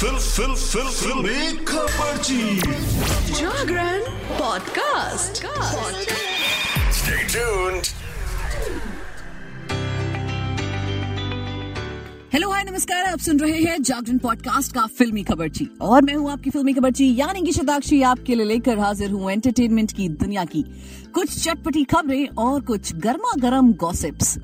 Fill fill fill fill. Khabarchi Jagran podcast. Stay tuned. Hello hi नमस्कार आप सुन रहे हैं जागरण पॉडकास्ट का फिल्मी खबरची और मैं हूँ आपकी फिल्मी खबरची यानी कि शताक्षी आपके लिए लेकर हाजिर हूँ एंटरटेनमेंट की दुनिया की। कुछ चटपटी खबरें और कुछ गर्मा गर्म गॉसिप्स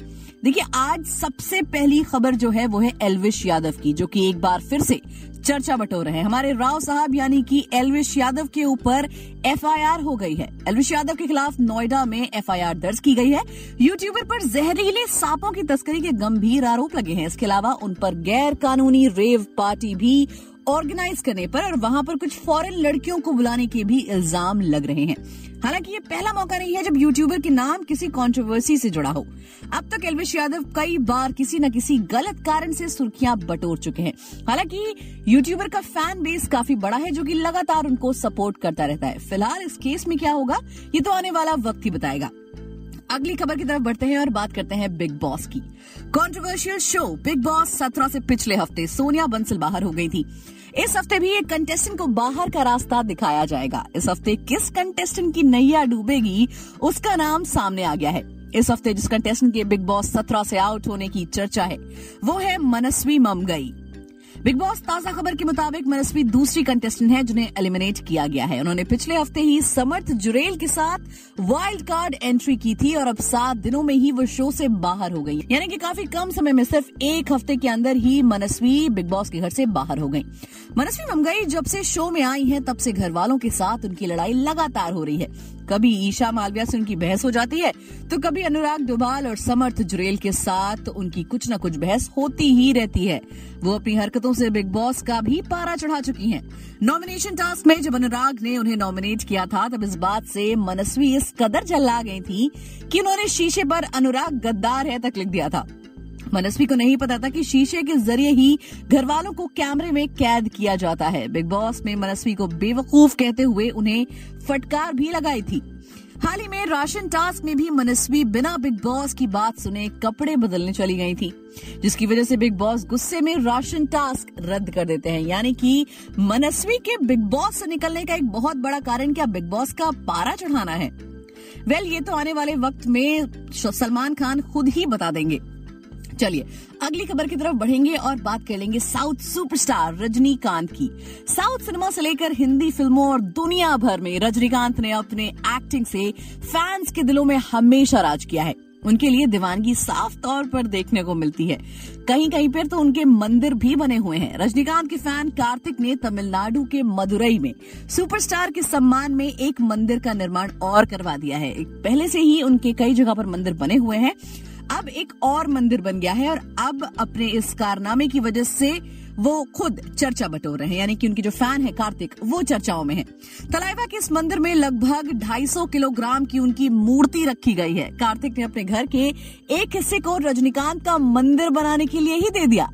देखिए, आज सबसे पहली खबर जो है वो है एलविश यादव की, जो कि एक बार फिर से चर्चा बटोर रहे हैं। हमारे राव साहब, यानी कि एलविश यादव के ऊपर एफआईआर हो गई है। एलविश यादव के खिलाफ नोएडा में एफआईआर दर्ज की गई है। यूट्यूबर पर जहरीले सांपों की तस्करी के गंभीर आरोप लगे हैं। इसके अलावा उन पर गैर कानूनी रेव पार्टी भी ऑर्गेनाइज करने पर और वहाँ पर कुछ फॉरेन लड़कियों को बुलाने के भी इल्ज़ाम लग रहे हैं। हालाँकि ये पहला मौका नहीं है जब यूट्यूबर के नाम किसी कंट्रोवर्सी से जुड़ा हो। अब तक एलविश यादव कई बार किसी न किसी गलत कारण से सुर्खियाँ बटोर चुके हैं। हालाँकि यूट्यूबर का फ़ैन बेस काफ़ी बड़ा है जो कि लगातार उनको सपोर्ट करता रहता है। फ़िलहाल इस केस में क्या होगा, ये तो आने वाला वक्त ही बताएगा। अगली खबर की तरफ़ बढ़ते हैं और बात करते हैं बिग बॉस की। कंट्रोवर्शियल शो बिग बॉस सत्रह से पिछले हफ़्ते सोनिया बंसल बाहर हो गई थी। इस हफ़्ते भी एक कंटेस्टेंट को बाहर का रास्ता दिखाया जाएगा। इस हफ़्ते किस कंटेस्टेंट की नैया डूबेगी, उसका नाम सामने आ गया है। इस हफ़्ते जिस कंटेस्टेंट के बिग बॉस सत्रह से आउट होने की चर्चा है, वो है मनस्वी ममगई। बिग बॉस ताज़ा खबर के मुताबिक मनस्वी दूसरी कंटेस्टेंट है, जिन्हें एलिमिनेट किया गया है। उन्होंने पिछले हफ़्ते ही समर्थ जुरेल के साथ वाइल्ड कार्ड एंट्री की थी और अब सात दिनों में ही वो शो से बाहर हो गई यानी कि काफ़ी कम समय में सिर्फ़ एक हफ़्ते के अंदर ही मनस्वी बिग बॉस के घर से बाहर हो गई। मनस्वी ममगई जब से शो में आई है, तब से घर वालों के साथ उनकी लड़ाई लगातार हो रही है। कभी ईशा मालविया से उनकी बहस हो जाती है तो कभी अनुराग डोभाल और समर्थ जुरेल के साथ उनकी कुछ न कुछ बहस होती ही रहती है। वो अपनी हरकतों से बिग बॉस का भी पारा चढ़ा चुकी हैं। नॉमिनेशन टास्क में जब अनुराग ने उन्हें नॉमिनेट किया था, तब इस बात से मनस्वी इस कदर जल्ला गई थी कि उन्होंने शीशे पर अनुराग गद्दार है तक लिख दिया था। मनस्वी को नहीं पता था कि शीशे के ज़रिए ही घर वालों को कैमरे में कैद किया जाता है। बिग बॉस में मनस्वी को बेवकूफ़ कहते हुए उन्हें फटकार भी लगाई थी। हाल ही में राशन टास्क में भी मनस्वी बिना बिग बॉस की बात सुने कपड़े बदलने चली गई थी, जिसकी वजह से बिग बॉस गुस्से में राशन टास्क रद्द कर देते हैं। यानी कि मनस्वी के बिग बॉस से निकलने का एक बहुत बड़ा कारण क्या बिग बॉस का पारा चढ़ाना है? वेल, ये तो आने वाले वक्त में सलमान खान खुद ही बता देंगे। चलिए, अगली खबर की तरफ़ बढ़ेंगे और बात कर लेंगे साउथ सुपरस्टार रजनीकांत की। साउथ सिनेमा से लेकर हिंदी फ़िल्मों और दुनिया भर में रजनीकांत ने अपने एक्टिंग से फैंस के दिलों में हमेशा राज किया है। उनके लिए दीवानगी साफ़ तौर पर देखने को मिलती है। कहीं कहीं पर तो उनके मंदिर भी बने हुए हैं। रजनीकांत के फ़ैन कार्तिक ने तमिलनाडु के मदुरई में सुपरस्टार के सम्मान में एक मंदिर का निर्माण और करवा दिया है। पहले से ही उनके कई जगह पर मंदिर बने हुए हैं। अब एक और मंदिर बन गया है और अब अपने इस कारनामे की वजह से वो खुद चर्चा बटोर रहे हैं। यानी कि उनके जो फ़ैन है कार्तिक, वो चर्चाओं में है। तलाइवा के इस मंदिर में लगभग 250 किलोग्राम की उनकी मूर्ति रखी गई है। कार्तिक ने अपने घर के एक हिस्से को रजनीकांत का मंदिर बनाने के लिए ही दे दिया।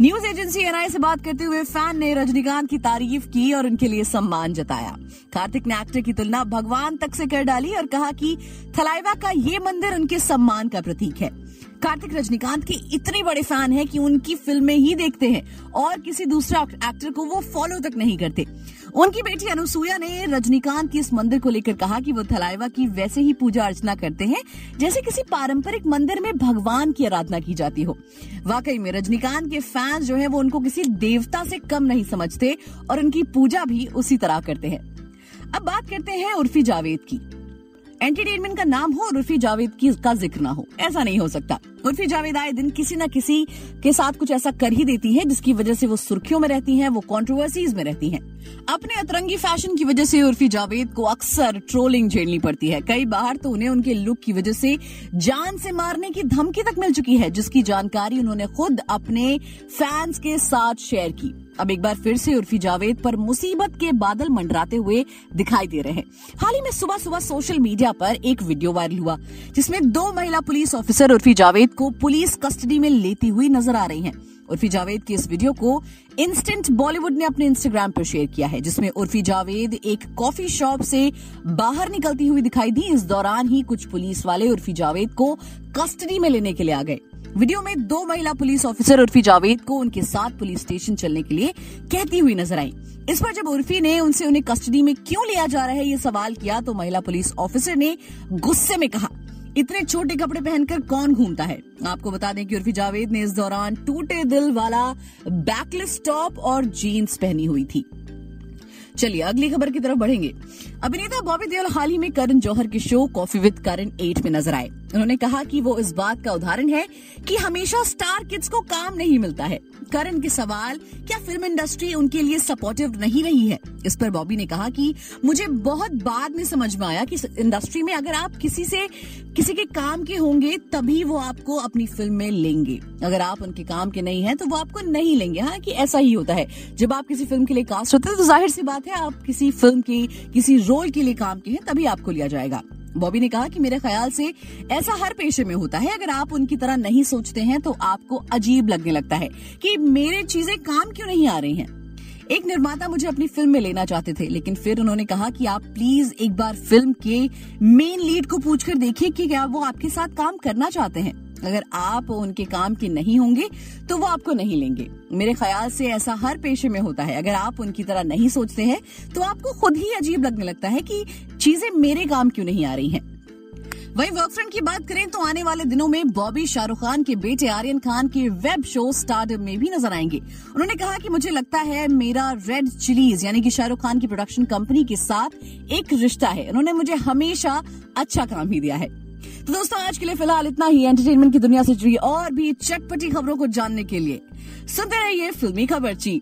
न्यूज़ एजेंसी एनआई से बात करते हुए फ़ैन ने रजनीकांत की तारीफ़ की और उनके लिए सम्मान जताया। कार्तिक ने एक्टर की तुलना भगवान तक से कर डाली और कहा कि थलाइवा का ये मंदिर उनके सम्मान का प्रतीक है। कार्तिक रजनीकांत के इतने बड़े फ़ैन हैं कि उनकी फ़िल्में ही देखते हैं और किसी दूसरे एक्टर को वो फॉलो तक नहीं करते। उनकी बेटी अनुसुईया ने रजनीकांत की इस मंदिर को लेकर कहा कि वो थलाइवा की वैसे ही पूजा अर्चना करते हैं, जैसे किसी पारंपरिक मंदिर में भगवान की आराधना की जाती हो। वाकई में रजनीकांत के फैंस जो है, वो उनको किसी देवता से कम नहीं समझते और उनकी पूजा भी उसी तरह करते हैं। अब बात करते हैं उर्फी जावेद की। एंटरटेनमेंट का नाम हो और उर्फी जावेद की का ज़िक्र ना हो। ऐसा नहीं हो सकता। उर्फी जावेद आए दिन किसी न किसी के साथ कुछ ऐसा कर ही देती है, जिसकी वजह से वो सुर्खियों में रहती हैं, वो कंट्रोवर्सीज में रहती हैं। अपने अतरंगी फ़ैशन की वजह से उर्फी जावेद को अक्सर ट्रोलिंग झेलनी पड़ती है। कई बार तो उन्हें उनके लुक की वजह से जान से मारने की धमकी तक मिल चुकी है, जिसकी जानकारी उन्होंने खुद अपने फैंस के साथ शेयर की। अब एक बार फिर से उर्फी जावेद पर मुसीबत के बादल मंडराते हुए दिखाई दे रहे हैं। हाल ही में सुबह सुबह सोशल मीडिया पर एक वीडियो वायरल हुआ, जिसमें दो महिला पुलिस ऑफिसर उर्फी जावेद को पुलिस कस्टडी में लेती हुई नज़र आ रही हैं। उर्फी जावेद की इस वीडियो को इंस्टेंट बॉलीवुड ने अपने इंस्टाग्राम पर शेयर किया है, जिसमें उर्फी जावेद एक कॉफ़ी शॉप से बाहर निकलती हुई दिखाई दी। इस दौरान ही कुछ पुलिस वाले उर्फी जावेद को कस्टडी में लेने के लिए आ गए। वीडियो में दो महिला पुलिस ऑफिसर उर्फी जावेद को उनके साथ पुलिस स्टेशन चलने के लिए कहती हुई नज़र आई। इस पर जब उर्फी ने उनसे उन्हें कस्टडी में क्यों लिया जा रहा है ये सवाल किया तो महिला पुलिस ऑफिसर ने गुस्से में कहा, इतने छोटे कपड़े पहनकर कौन घूमता है? आपको बता दें कि उर्फी जावेद ने इस दौरान टूटे दिल वाला बैकलेस टॉप और जीन्स पहनी हुई थी। चलिए, अगली खबर की तरफ़ बढ़ेंगे। अभिनेता बॉबी देओल हाल ही में करण जौहर के show coffee with Karan eight में नज़र आए। उन्होंने कहा कि वो इस बात का उदाहरण है कि हमेशा स्टार किड्स को काम नहीं मिलता है। करण के सवाल, क्या फ़िल्म इंडस्ट्री उनके लिए सपोर्टिव नहीं रही है? इस पर बॉबी ने कहा कि मुझे बहुत बाद में समझ में आया कि इंडस्ट्री में अगर आप किसी से, किसी के काम के होंगे, तभी वो आपको अपनी फ़िल्म में लेंगे। अगर आप उनके काम के नहीं है तो वो आपको नहीं लेंगे। हाँ कि ऐसा ही होता है। जब आप किसी फ़िल्म के लिए कास्ट होते हैं तो ज़ाहिर सी बात है, आप किसी फ़िल्म के, किसी रोल के लिए काम के हैं, तभी आपको लिया जाएगा। बॉबी ने कहा कि मेरे ख्याल से ऐसा हर पेशे में होता है। अगर आप उनकी तरह नहीं सोचते हैं तो आपको अजीब लगने लगता है कि मेरे चीज़ें काम क्यों नहीं आ रही हैं? एक निर्माता मुझे अपनी फ़िल्म में लेना चाहते थे, लेकिन फिर उन्होंने कहा कि आप प्लीज़ एक बार फ़िल्म के मेन लीड को पूछकर देखिए कि क्या वो आपके साथ काम करना चाहते हैं। अगर आप उनके काम के नहीं होंगे तो वो आपको नहीं लेंगे। मेरे ख्याल से ऐसा हर पेशे में होता है। अगर आप उनकी तरह नहीं सोचते हैं तो आपको खुद ही अजीब लगने लगता है कि चीज़ें मेरे काम क्यों नहीं आ रही हैं। वहीं वर्क फ्रंट की बात करें तो आने वाले दिनों में बॉबी शाहरुख खान के बेटे आर्यन खान के वेब शो स्टार्डम में भी नज़र आएँगे। उन्होंने कहा कि मुझे लगता है मेरा रेड चिलीज यानी कि शाहरुख खान की प्रोडक्शन कंपनी के साथ एक रिश्ता है। उन्होंने मुझे हमेशा अच्छा काम ही दिया है। तो दोस्तों, आज के लिए फ़िलहाल इतना ही। एंटरटेनमेंट की दुनिया से जुड़ी और भी चटपटी खबरों को जानने के लिए सुनते रहिए फिल्मी खबर ची